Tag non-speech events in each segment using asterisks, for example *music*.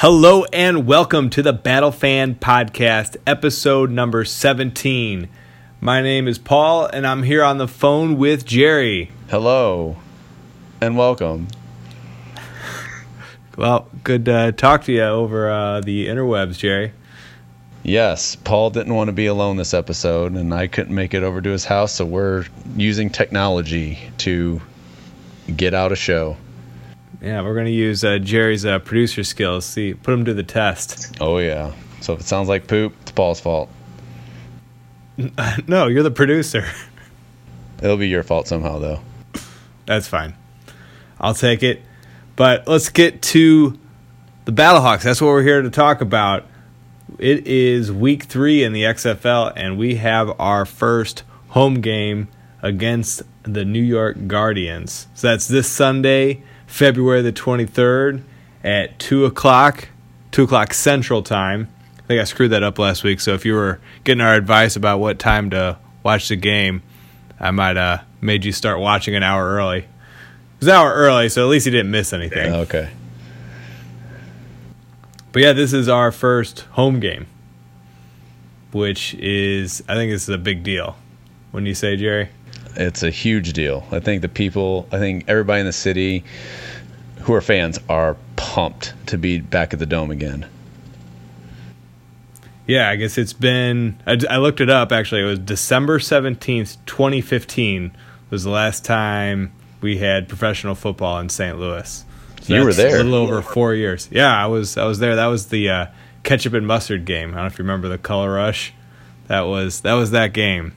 Hello and welcome to the Battle Fan Podcast, episode number 17. My name is Paul and I'm here on the phone with Jerry. Hello and welcome. Well, good to talk to you over uh, the interwebs, Jerry. Yes, Paul didn't want to be alone this episode, and I couldn't make it over to his house, so we're using technology to get out a show. Yeah, we're gonna use uh, Jerry's uh, producer skills. See, put him to the test. Oh yeah. So if it sounds like poop, it's Paul's fault. *laughs* no, you're the producer. *laughs* It'll be your fault somehow, though. That's fine. I'll take it. But let's get to the Battlehawks. That's what we're here to talk about. It is week three in the XFL, and we have our first home game against the New York Guardians. So that's this Sunday February the 23rd at 2 o'clock, 2 o'clock Central Time. I think I screwed that up last week, so if you were getting our advice about what time to watch the game, I might have uh, made you start watching an hour early. It was an hour early, so at least you didn't miss anything. Okay. But yeah, this is our first home game, which is, I think this is a big deal. When you say, Jerry? It's a huge deal. I think the people, I think everybody in the city who are fans are pumped to be back at the dome again. Yeah, I guess it's been. I, I looked it up actually. It was December 17th, 2015 was the last time we had professional football in St. Louis. So you were there. A little over four years. Yeah, I was. I was there. That was the uh, ketchup and mustard game. I don't know if you remember the color rush. That was that was that game.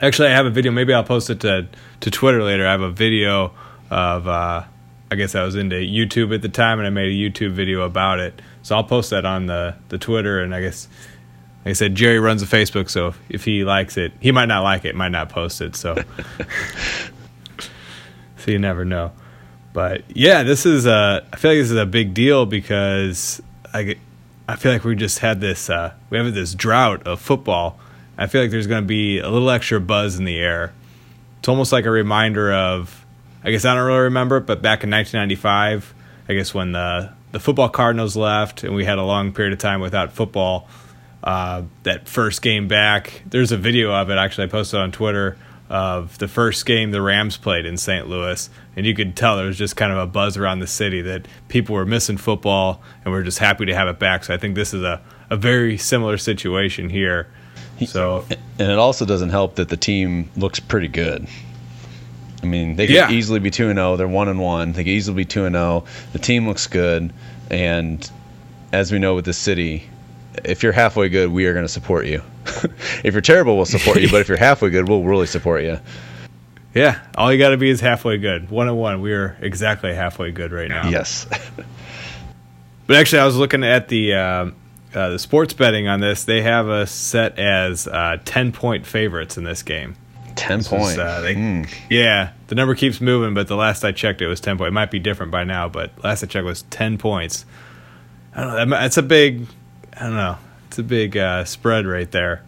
Actually, I have a video. Maybe I'll post it to to Twitter later. I have a video of. Uh, I guess I was into YouTube at the time, and I made a YouTube video about it. So I'll post that on the the Twitter, and I guess. Like I said, Jerry runs a Facebook, so if he likes it, he might not like it, might not post it. So, *laughs* so you never know. But yeah, this is a. I feel like this is a big deal because I I feel like we just had this. Uh, we have this drought of football I feel like there's going to be a little extra buzz in the air. It's almost like a reminder of, I guess I don't really remember it, but back in 1995, I guess when the the football Cardinals left and we had a long period of time without football. Uh, that first game back, there's a video of it actually I posted on Twitter of the first game the Rams played in St. Louis, and you could tell there was just kind of a buzz around the city that people were missing football and we're just happy to have it back. So I think this is a, a very similar situation here so, *laughs* and it also doesn't help that the team looks pretty good. I mean, they could yeah. easily be two and zero. Oh. They're one and one. They could easily be two and zero. Oh. The team looks good, and as we know with the city, if you're halfway good, we are going to support you. *laughs* if you're terrible, we'll support you. But if you're halfway good, we'll really support you. Yeah, all you got to be is halfway good. One and one. We are exactly halfway good right now. Yes. *laughs* but actually, I was looking at the. Uh, uh, the sports betting on this, they have us set as uh, 10 point favorites in this game. 10 points. Uh, mm. Yeah, the number keeps moving, but the last I checked, it was 10 points. It might be different by now, but last I checked was 10 points. I don't know. It's a big, I don't know. It's a big uh, spread right there.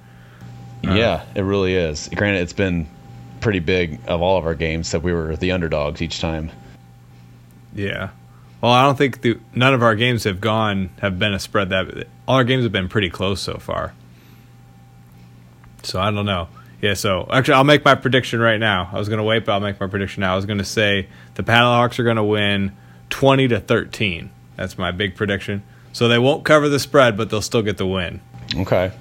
Yeah, it really is. Granted, it's been pretty big of all of our games that we were the underdogs each time. Yeah. Well, I don't think the, none of our games have gone have been a spread that all our games have been pretty close so far. So I don't know. Yeah, so actually, I'll make my prediction right now. I was going to wait, but I'll make my prediction now. I was going to say the Battlehawks are going to win 20 to 13. That's my big prediction. So they won't cover the spread, but they'll still get the win. Okay.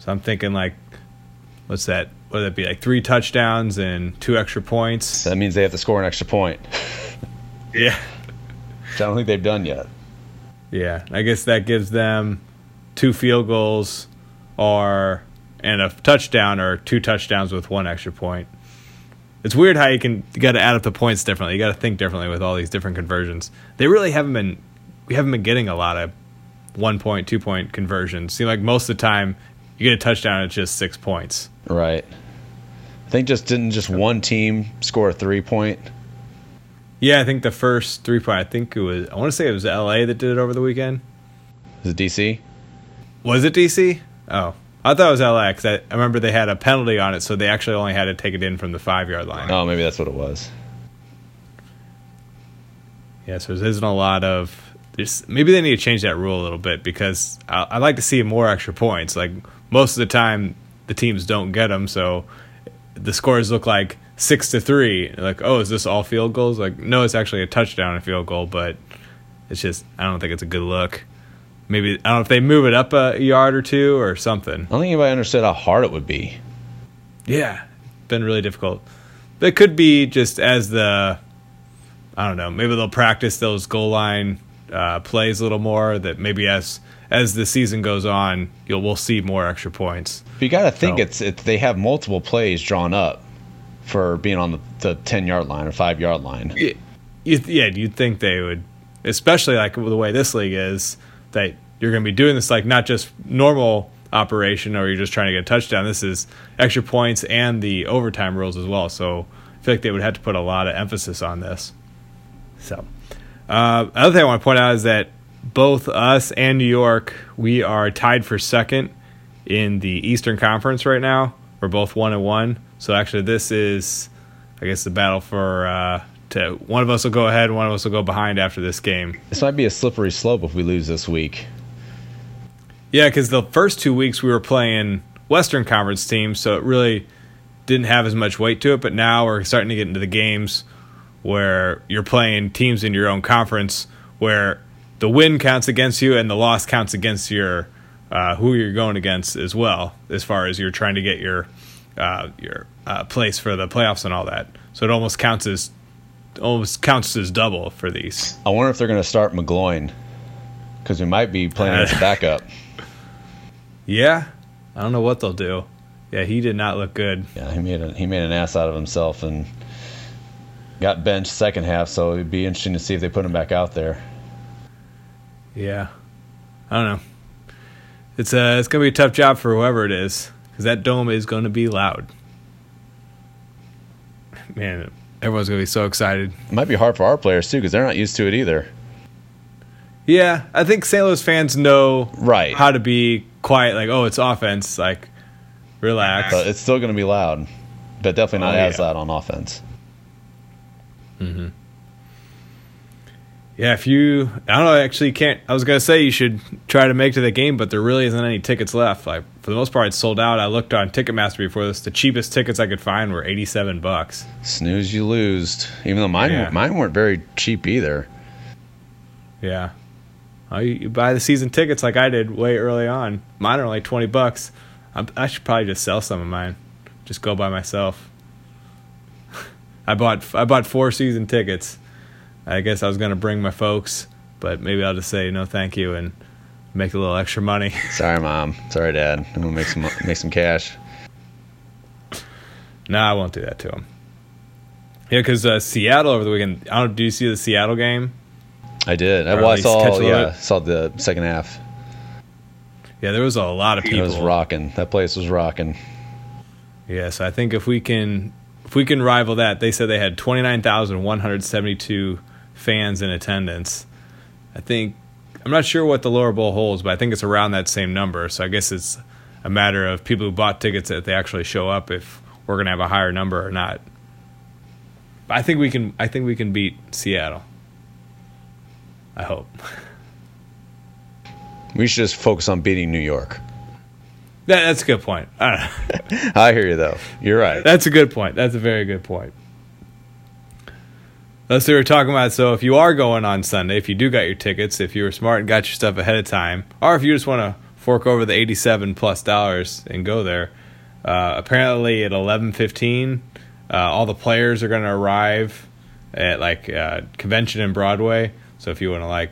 So I'm thinking like, what's that? What would that be? Like three touchdowns and two extra points. That means they have to score an extra point. *laughs* Yeah. I don't think they've done yet. Yeah, I guess that gives them two field goals or and a touchdown or two touchdowns with one extra point. It's weird how you can you got to add up the points differently. You got to think differently with all these different conversions. They really haven't been we haven't been getting a lot of one point, two point conversions. Seem like most of the time you get a touchdown, it's just six points. Right. I think just didn't just one team score a three point yeah, I think the first three point. I think it was. I want to say it was L.A. that did it over the weekend. Was it DC? Was it DC? Oh, I thought it was LA because I, I, remember they had a penalty on it, so they actually only had to take it in from the five yard line. Oh, maybe that's what it was. Yeah, so there isn't a lot of. Maybe they need to change that rule a little bit because I, I like to see more extra points. Like most of the time, the teams don't get them, so the scores look like six to three. Like, oh, is this all field goals? Like, no, it's actually a touchdown and field goal, but it's just I don't think it's a good look. Maybe I don't know if they move it up a yard or two or something. I don't think anybody understood how hard it would be. Yeah, been really difficult. But it could be just as the I don't know. Maybe they'll practice those goal line uh, plays a little more. That maybe as as the season goes on, you'll we'll see more extra points. But you got to think so. it's it's they have multiple plays drawn up for being on the, the ten yard line or five yard line. Yeah, you'd think they would, especially like the way this league is, that you're going to be doing this like not just normal operation or you're just trying to get a touchdown. This is extra points and the overtime rules as well. So I feel like they would have to put a lot of emphasis on this. So, uh, other thing I want to point out is that both us and New York, we are tied for second in the Eastern Conference right now. We're both one and one. So actually, this is, I guess, the battle for. Uh, to, one of us will go ahead, and one of us will go behind after this game. This might be a slippery slope if we lose this week. Yeah, because the first two weeks we were playing Western Conference teams, so it really didn't have as much weight to it. But now we're starting to get into the games where you're playing teams in your own conference where the win counts against you and the loss counts against your uh, who you're going against as well, as far as you're trying to get your uh, your uh, place for the playoffs and all that. So it almost counts as almost counts as double for these. I wonder if they're going to start McGloin because we might be playing as a backup. *laughs* Yeah, I don't know what they'll do. Yeah, he did not look good. Yeah, he made a, he made an ass out of himself and got benched second half. So it'd be interesting to see if they put him back out there. Yeah, I don't know. It's a it's gonna be a tough job for whoever it is because that dome is going to be loud. Man, everyone's gonna be so excited. It might be hard for our players too because they're not used to it either. Yeah, I think St. Louis fans know right how to be quiet. Like, oh, it's offense. Like, relax. But it's still going to be loud, but definitely not oh, as yeah. loud on offense. Mm-hmm. Yeah, if you, I don't know, I actually can't. I was gonna say you should try to make to the game, but there really isn't any tickets left. Like for the most part, it's sold out. I looked on Ticketmaster before this. The cheapest tickets I could find were eighty-seven bucks. Snooze, you lose. Even though mine, yeah. mine weren't very cheap either. Yeah, Oh, you, you, buy the season tickets like I did way early on. Mine are only twenty bucks. I'm, i should probably just sell some of mine. Just go by myself. *laughs* I bought I bought four season tickets. I guess I was gonna bring my folks, but maybe I'll just say no, thank you, and make a little extra money. *laughs* Sorry, mom. Sorry, dad. I'm gonna make some make some cash. No, I won't do that to him. Yeah, because uh, Seattle over the weekend. I don't. Do you see the Seattle game? I did. I, well, I saw. Yeah, saw the second half. Yeah, there was a lot of people. It was rocking. That place was rocking. Yeah, so I think if we can, if we can rival that, they said they had twenty nine thousand one hundred seventy two fans in attendance. I think I'm not sure what the lower bowl holds, but I think it's around that same number. So I guess it's a matter of people who bought tickets that they actually show up if we're going to have a higher number or not. But I think we can. I think we can beat Seattle. I hope. *laughs* We should just focus on beating New York. That, that's a good point. I, *laughs* I hear you though. You're right. That's a good point. That's a very good point. That's what we were talking about. So if you are going on Sunday, if you do got your tickets, if you were smart and got your stuff ahead of time, or if you just want to fork over the eighty-seven plus dollars and go there, uh, apparently at eleven fifteen, uh, all the players are going to arrive at like uh, convention in Broadway. So if you want to like,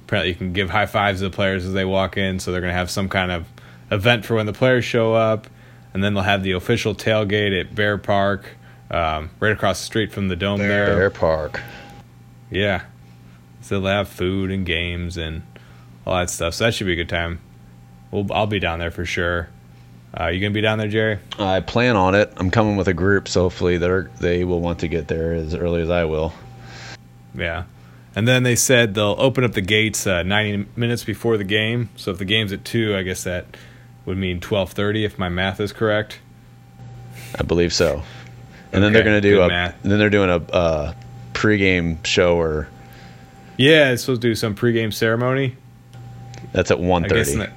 apparently you can give high fives to the players as they walk in. So they're gonna have some kind of event for when the players show up, and then they'll have the official tailgate at Bear Park, um, right across the street from the dome Bear, there. Bear Park. Yeah. So they'll have food and games and all that stuff. So that should be a good time. We'll, I'll be down there for sure. Uh, you gonna be down there, Jerry? I plan on it. I'm coming with a group, so hopefully they they will want to get there as early as I will. Yeah. And then they said they'll open up the gates uh, 90 minutes before the game. So if the game's at two, I guess that would mean 12:30 if my math is correct. I believe so. And okay, then they're going to do a math. then they're doing a uh, pregame show or Yeah, it's supposed to do some pregame ceremony. That's at 1.30.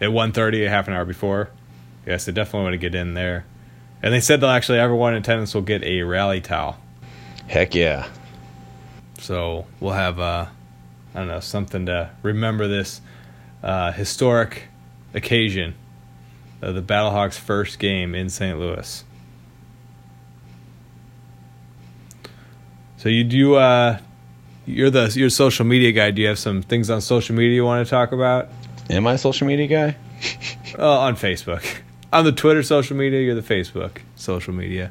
At 1.30, a half an hour before. Yes, they definitely want to get in there. And they said they'll actually, everyone in attendance will get a rally towel. Heck yeah. So we'll have, uh, I don't know, something to remember this uh, historic occasion of the Battlehawks' first game in St. Louis. So you do, uh, you're the you're social media guy. Do you have some things on social media you want to talk about? Am I a social media guy? *laughs* on Facebook. On the Twitter social media, you're the Facebook social media.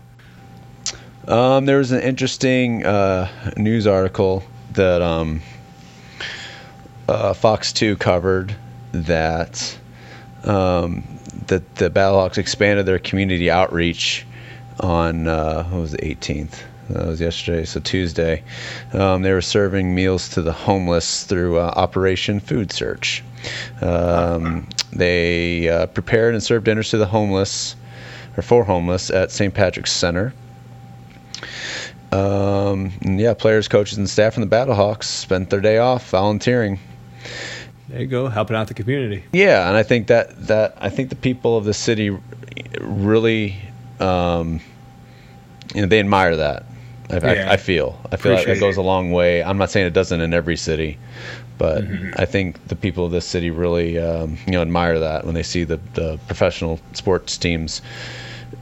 Um, there was an interesting uh, news article that um, uh, Fox 2 covered that um, that the Battlehawks expanded their community outreach on uh, what was the 18th. That was yesterday, so Tuesday. Um, they were serving meals to the homeless through uh, Operation Food Search. Um, they uh, prepared and served dinners to the homeless, or for homeless, at St. Patrick's Center. Um, yeah, players, coaches, and staff from the Battlehawks spent their day off volunteering. There you go, helping out the community. Yeah, and I think that that I think the people of the city really, um, you know, they admire that. I, yeah. I, I feel. I feel Appreciate like it goes a long way. I'm not saying it doesn't in every city, but mm-hmm. I think the people of this city really, um, you know, admire that when they see the, the professional sports teams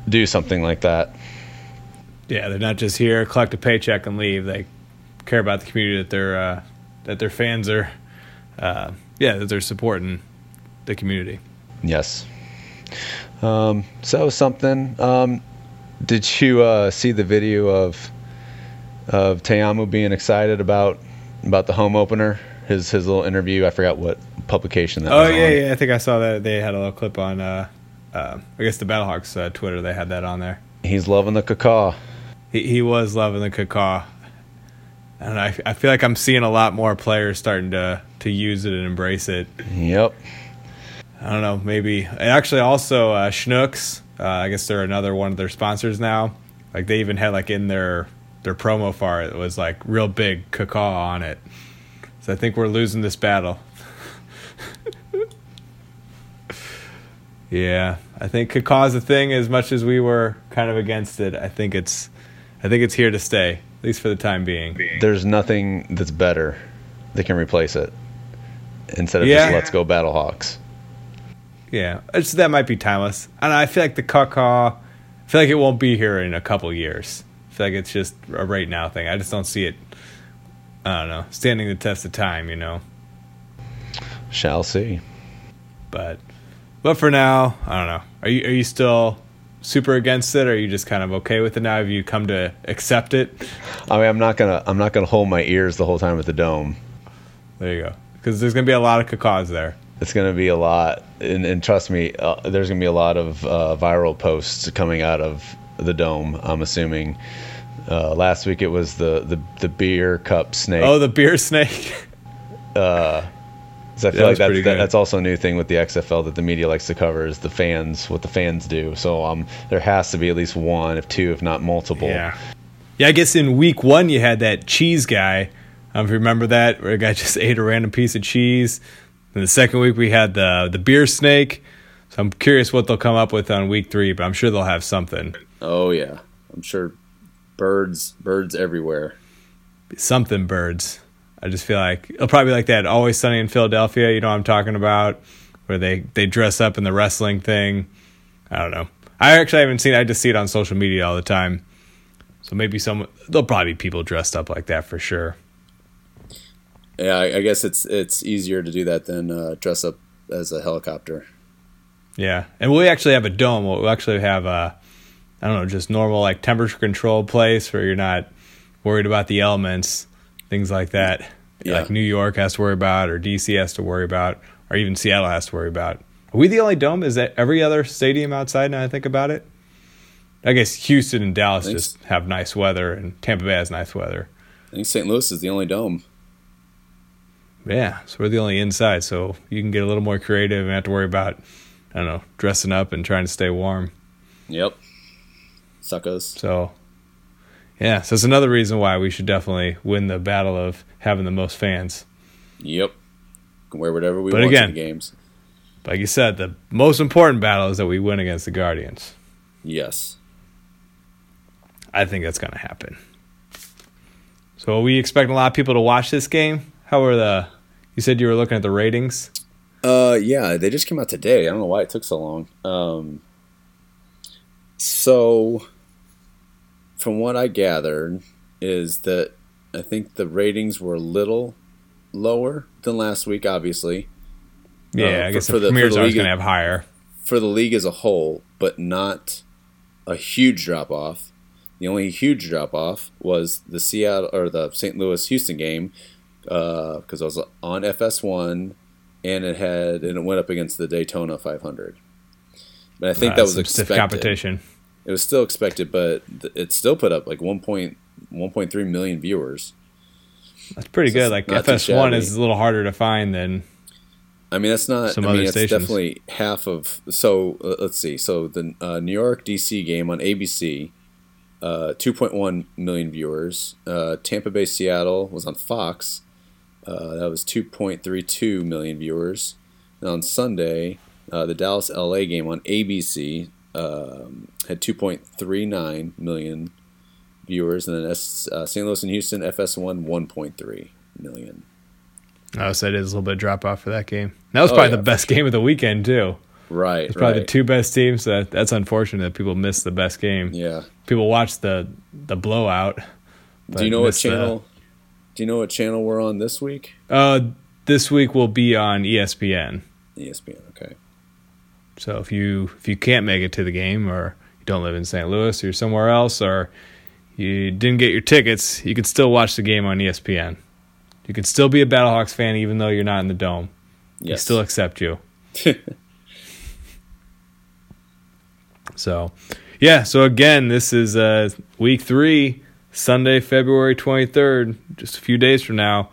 do something like that. Yeah, they're not just here collect a paycheck and leave. They care about the community that their uh, that their fans are, uh, yeah, that they're supporting the community. Yes. Um, so something. Um, did you uh, see the video of of Ta'amu being excited about about the home opener. His his little interview. I forgot what publication that. Oh yeah, on. yeah. I think I saw that they had a little clip on. Uh, uh, I guess the Battlehawks uh, Twitter. They had that on there. He's loving the caca. He he was loving the caca, and I I feel like I'm seeing a lot more players starting to to use it and embrace it. Yep. I don't know. Maybe and actually also uh, Schnucks. Uh, I guess they're another one of their sponsors now. Like they even had like in their their promo for it was like real big caca on it. So I think we're losing this battle. *laughs* yeah, I think caca's a thing as much as we were kind of against it. I think it's I think it's here to stay, at least for the time being. There's nothing that's better that can replace it instead of yeah. just let's go Battlehawks. Yeah, it's that might be timeless. And I feel like the caca I feel like it won't be here in a couple years feel like it's just a right now thing. I just don't see it. I don't know, standing the test of time. You know. Shall see. But, but for now, I don't know. Are you are you still super against it, or are you just kind of okay with it now? Have you come to accept it? I mean, I'm not gonna I'm not gonna hold my ears the whole time at the dome. There you go. Because there's gonna be a lot of cacaws there. It's gonna be a lot, and, and trust me, uh, there's gonna be a lot of uh, viral posts coming out of the dome. I'm assuming. Uh, last week it was the, the the beer cup snake. Oh, the beer snake. *laughs* uh, so I feel like that's that, that's also a new thing with the XFL that the media likes to cover is the fans, what the fans do. So um, there has to be at least one, if two, if not multiple. Yeah. Yeah, I guess in week one you had that cheese guy. Um, if you remember that, where a guy *laughs* just ate a random piece of cheese. And the second week we had the the beer snake. So I'm curious what they'll come up with on week three, but I'm sure they'll have something. Oh yeah, I'm sure birds, birds everywhere. Something birds. I just feel like it'll probably be like that. Always Sunny in Philadelphia. You know what I'm talking about, where they they dress up in the wrestling thing. I don't know. I actually haven't seen. I just see it on social media all the time. So maybe some there'll probably be people dressed up like that for sure. Yeah, I, guess it's it's easier to do that than uh, dress up as a helicopter. Yeah, and we actually have a dome. We'll actually have a I don't know, just normal like temperature control place where you're not worried about the elements, things like that. Yeah. Like New York has to worry about, or DC has to worry about, or even Seattle has to worry about. Are we the only dome? Is that every other stadium outside now I think about it? I guess Houston and Dallas just have nice weather, and Tampa Bay has nice weather. I think St. Louis is the only dome. Yeah, so we're the only inside, so you can get a little more creative and have to worry about, I don't know, dressing up and trying to stay warm. Yep suckers. So, Yeah, so it's another reason why we should definitely win the battle of having the most fans. Yep. Can wear whatever we but want again, in the games. Like you said, the most important battle is that we win against the Guardians. Yes. I think that's going to happen. So are we expect a lot of people to watch this game? How were the? You said you were looking at the ratings. Uh, yeah, they just came out today. I don't know why it took so long. Um, so, from what I gathered, is that I think the ratings were a little lower than last week. Obviously, yeah, uh, I guess for, the, Premier's always going to have higher for the league as a whole, but not a huge drop off. The only huge drop off was the Seattle or the St. Louis Houston game because uh, I was on FS1 and it had and it went up against the Daytona 500. But I think uh, that was expected. competition. It was still expected, but it still put up like 1.1.3 million viewers. That's pretty so good. Like FS1 is a little harder to find than. I mean, that's not. Some I mean, it's stations. definitely half of. So uh, let's see. So the uh, New York DC game on ABC, uh, 2.1 million viewers. Uh, Tampa Bay Seattle was on Fox, uh, that was 2.32 million viewers. And on Sunday, uh, the Dallas LA game on ABC um, had 2.39 million viewers, and then S- uh, St. Louis and Houston FS1 1.3 million. Oh, so it is a little bit of drop off for that game. That was oh, probably yeah, the best sure. game of the weekend too. Right, it's probably right. the two best teams. That that's unfortunate that people missed the best game. Yeah, people watched the the blowout. Do you know what channel? The, do you know what channel we're on this week? Uh, this week will be on ESPN. ESPN, okay. So if you if you can't make it to the game, or you don't live in St. Louis, or you're somewhere else, or you didn't get your tickets, you can still watch the game on ESPN. You can still be a Battlehawks fan even though you're not in the dome. Yes. They still accept you. *laughs* so, yeah. So again, this is uh, week three Sunday, February 23rd, just a few days from now,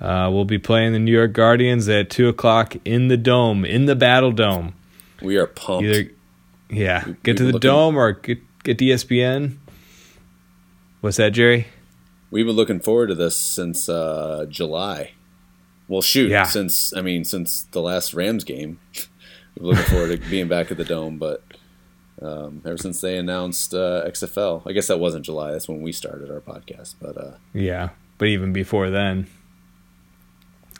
uh, we'll be playing the New York Guardians at 2 o'clock in the Dome, in the Battle Dome. We are pumped. Either, yeah, we, get to the looking, Dome or get, get to ESPN. What's that, Jerry? We've been looking forward to this since uh, July. Well, shoot, yeah. since I mean, since the last Rams game, we're looking forward to *laughs* being back at the Dome. But um, ever since they announced uh, XFL. I guess that wasn't July. That's when we started our podcast. But uh, yeah, but even before then,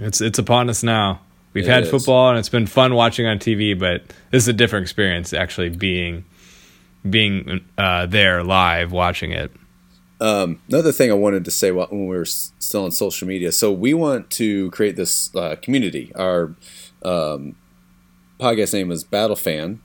it's it's upon us now. We've had is. football and it's been fun watching on TV, but this is a different experience actually being being uh, there live watching it. Um, another thing I wanted to say when we were still on social media. So we want to create this uh, community. Our um, podcast name is Battle Fan,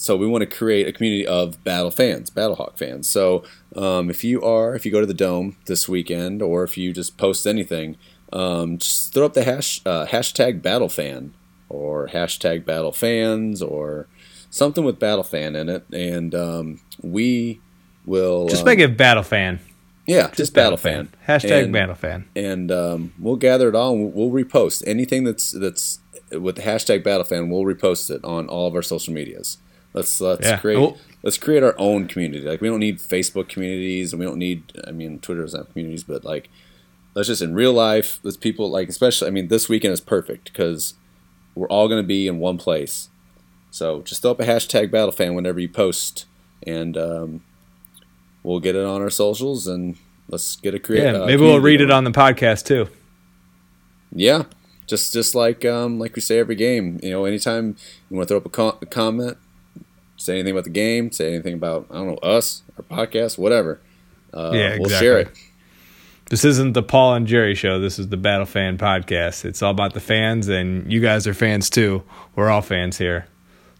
so we want to create a community of battle fans, Battlehawk fans. So um, if you are, if you go to the Dome this weekend, or if you just post anything, um, just throw up the hash uh, hashtag Battle Fan or hashtag Battle Fans or something with Battle Fan in it, and um, we will just make it Battle Fan. Yeah, just, just Battle, Fan. fan. Hashtag and, Battle Fan. And um, we'll gather it all. And we'll, repost anything that's that's with the hashtag Battle Fan. We'll repost it on all of our social medias. Let's let's yeah. create well, let's create our own community. Like we don't need Facebook communities, and we don't need. I mean, Twitter doesn't have communities, but like, let's just in real life. Let's people like, especially. I mean, this weekend is perfect because we're all going to be in one place. So just throw up a hashtag Battle Fan whenever you post, and um, we'll get it on our socials, and let's get a create. Yeah, uh, maybe we'll read it on the podcast too. Yeah, just just like um, like we say every game. You know, anytime you want to throw up a, co- a comment, say anything about the game, say anything about I don't know us, our podcast, whatever. Uh, yeah, exactly. we'll share it. This isn't the Paul and Jerry show. This is the Battle Fan podcast. It's all about the fans, and you guys are fans too. We're all fans here,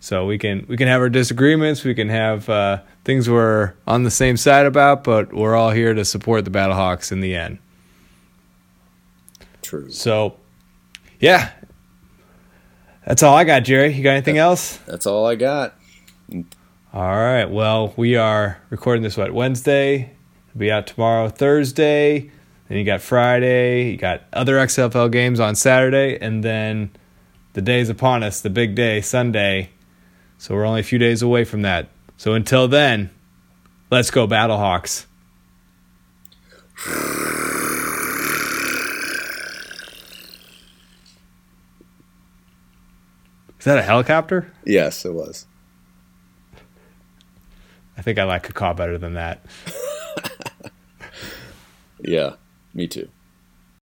so we can we can have our disagreements. We can have uh, things we're on the same side about, but we're all here to support the Battlehawks in the end. True. So, yeah, that's all I got, Jerry. You got anything that, else? That's all I got. All right. Well, we are recording this what Wednesday. It'll be out tomorrow, Thursday. Then you got Friday, you got other XFL games on Saturday, and then the day's upon us, the big day, Sunday. So we're only a few days away from that. So until then, let's go Battlehawks. Is that a helicopter? Yes, it was. I think I like a car better than that. *laughs* yeah. Me too.